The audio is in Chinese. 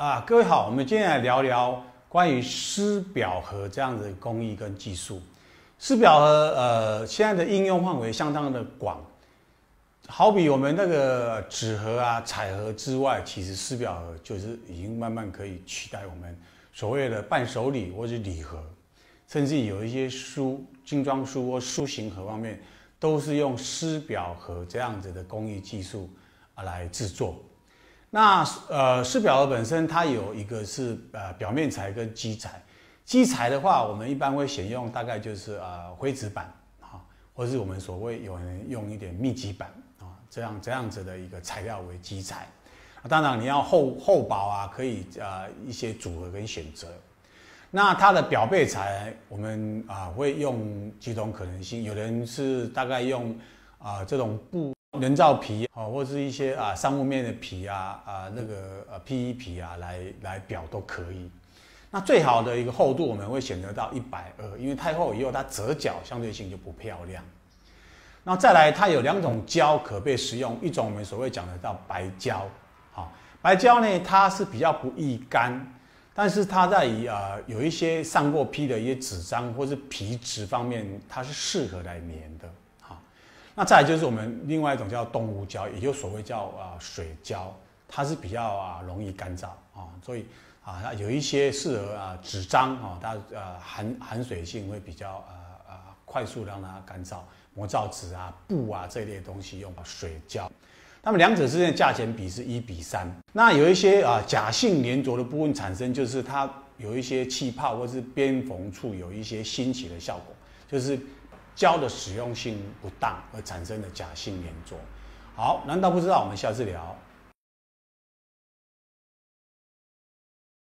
啊，各位好，我们今天来聊聊关于湿表盒这样子的工艺跟技术。湿表盒呃，现在的应用范围相当的广，好比我们那个纸盒啊、彩盒之外，其实湿表盒就是已经慢慢可以取代我们所谓的伴手礼或者礼盒，甚至有一些书、精装书或书型盒方面，都是用湿表盒这样子的工艺技术啊来制作。那呃，湿表的本身它有一个是呃表面材跟基材。基材的话，我们一般会选用大概就是呃灰纸板啊，或是我们所谓有人用一点密集板啊，这样这样子的一个材料为基材。当然你要厚厚薄啊，可以呃一些组合跟选择。那它的表背材，我们啊会用几种可能性，有人是大概用啊这种布人造皮啊，或是一些啊商务面的皮啊啊那个呃 PE 皮啊来来表都可以。那最好的一个厚度，我们会选择到一百二，因为太厚以后它折角相对性就不漂亮。那再来，它有两种胶可被使用，一种我们所谓讲的叫白胶，好，白胶呢它是比较不易干，但是它在于呃有一些上过坯的一些纸张或是皮质方面，它是适合来粘的，那再来就是我们另外一种叫动物胶，也就所谓叫啊水胶，它是比较啊容易干燥啊，所以。啊，那有一些适合啊纸张啊，它呃含含水性会比较呃呃快速让它干燥，磨造纸啊、布啊这一类东西用水胶，那么两者之间的价钱比是一比三。那有一些啊假性粘着的部分产生，就是它有一些气泡或是边缝处有一些新奇的效果，就是胶的使用性不当而产生的假性粘着。好，难道不知道？我们下次聊。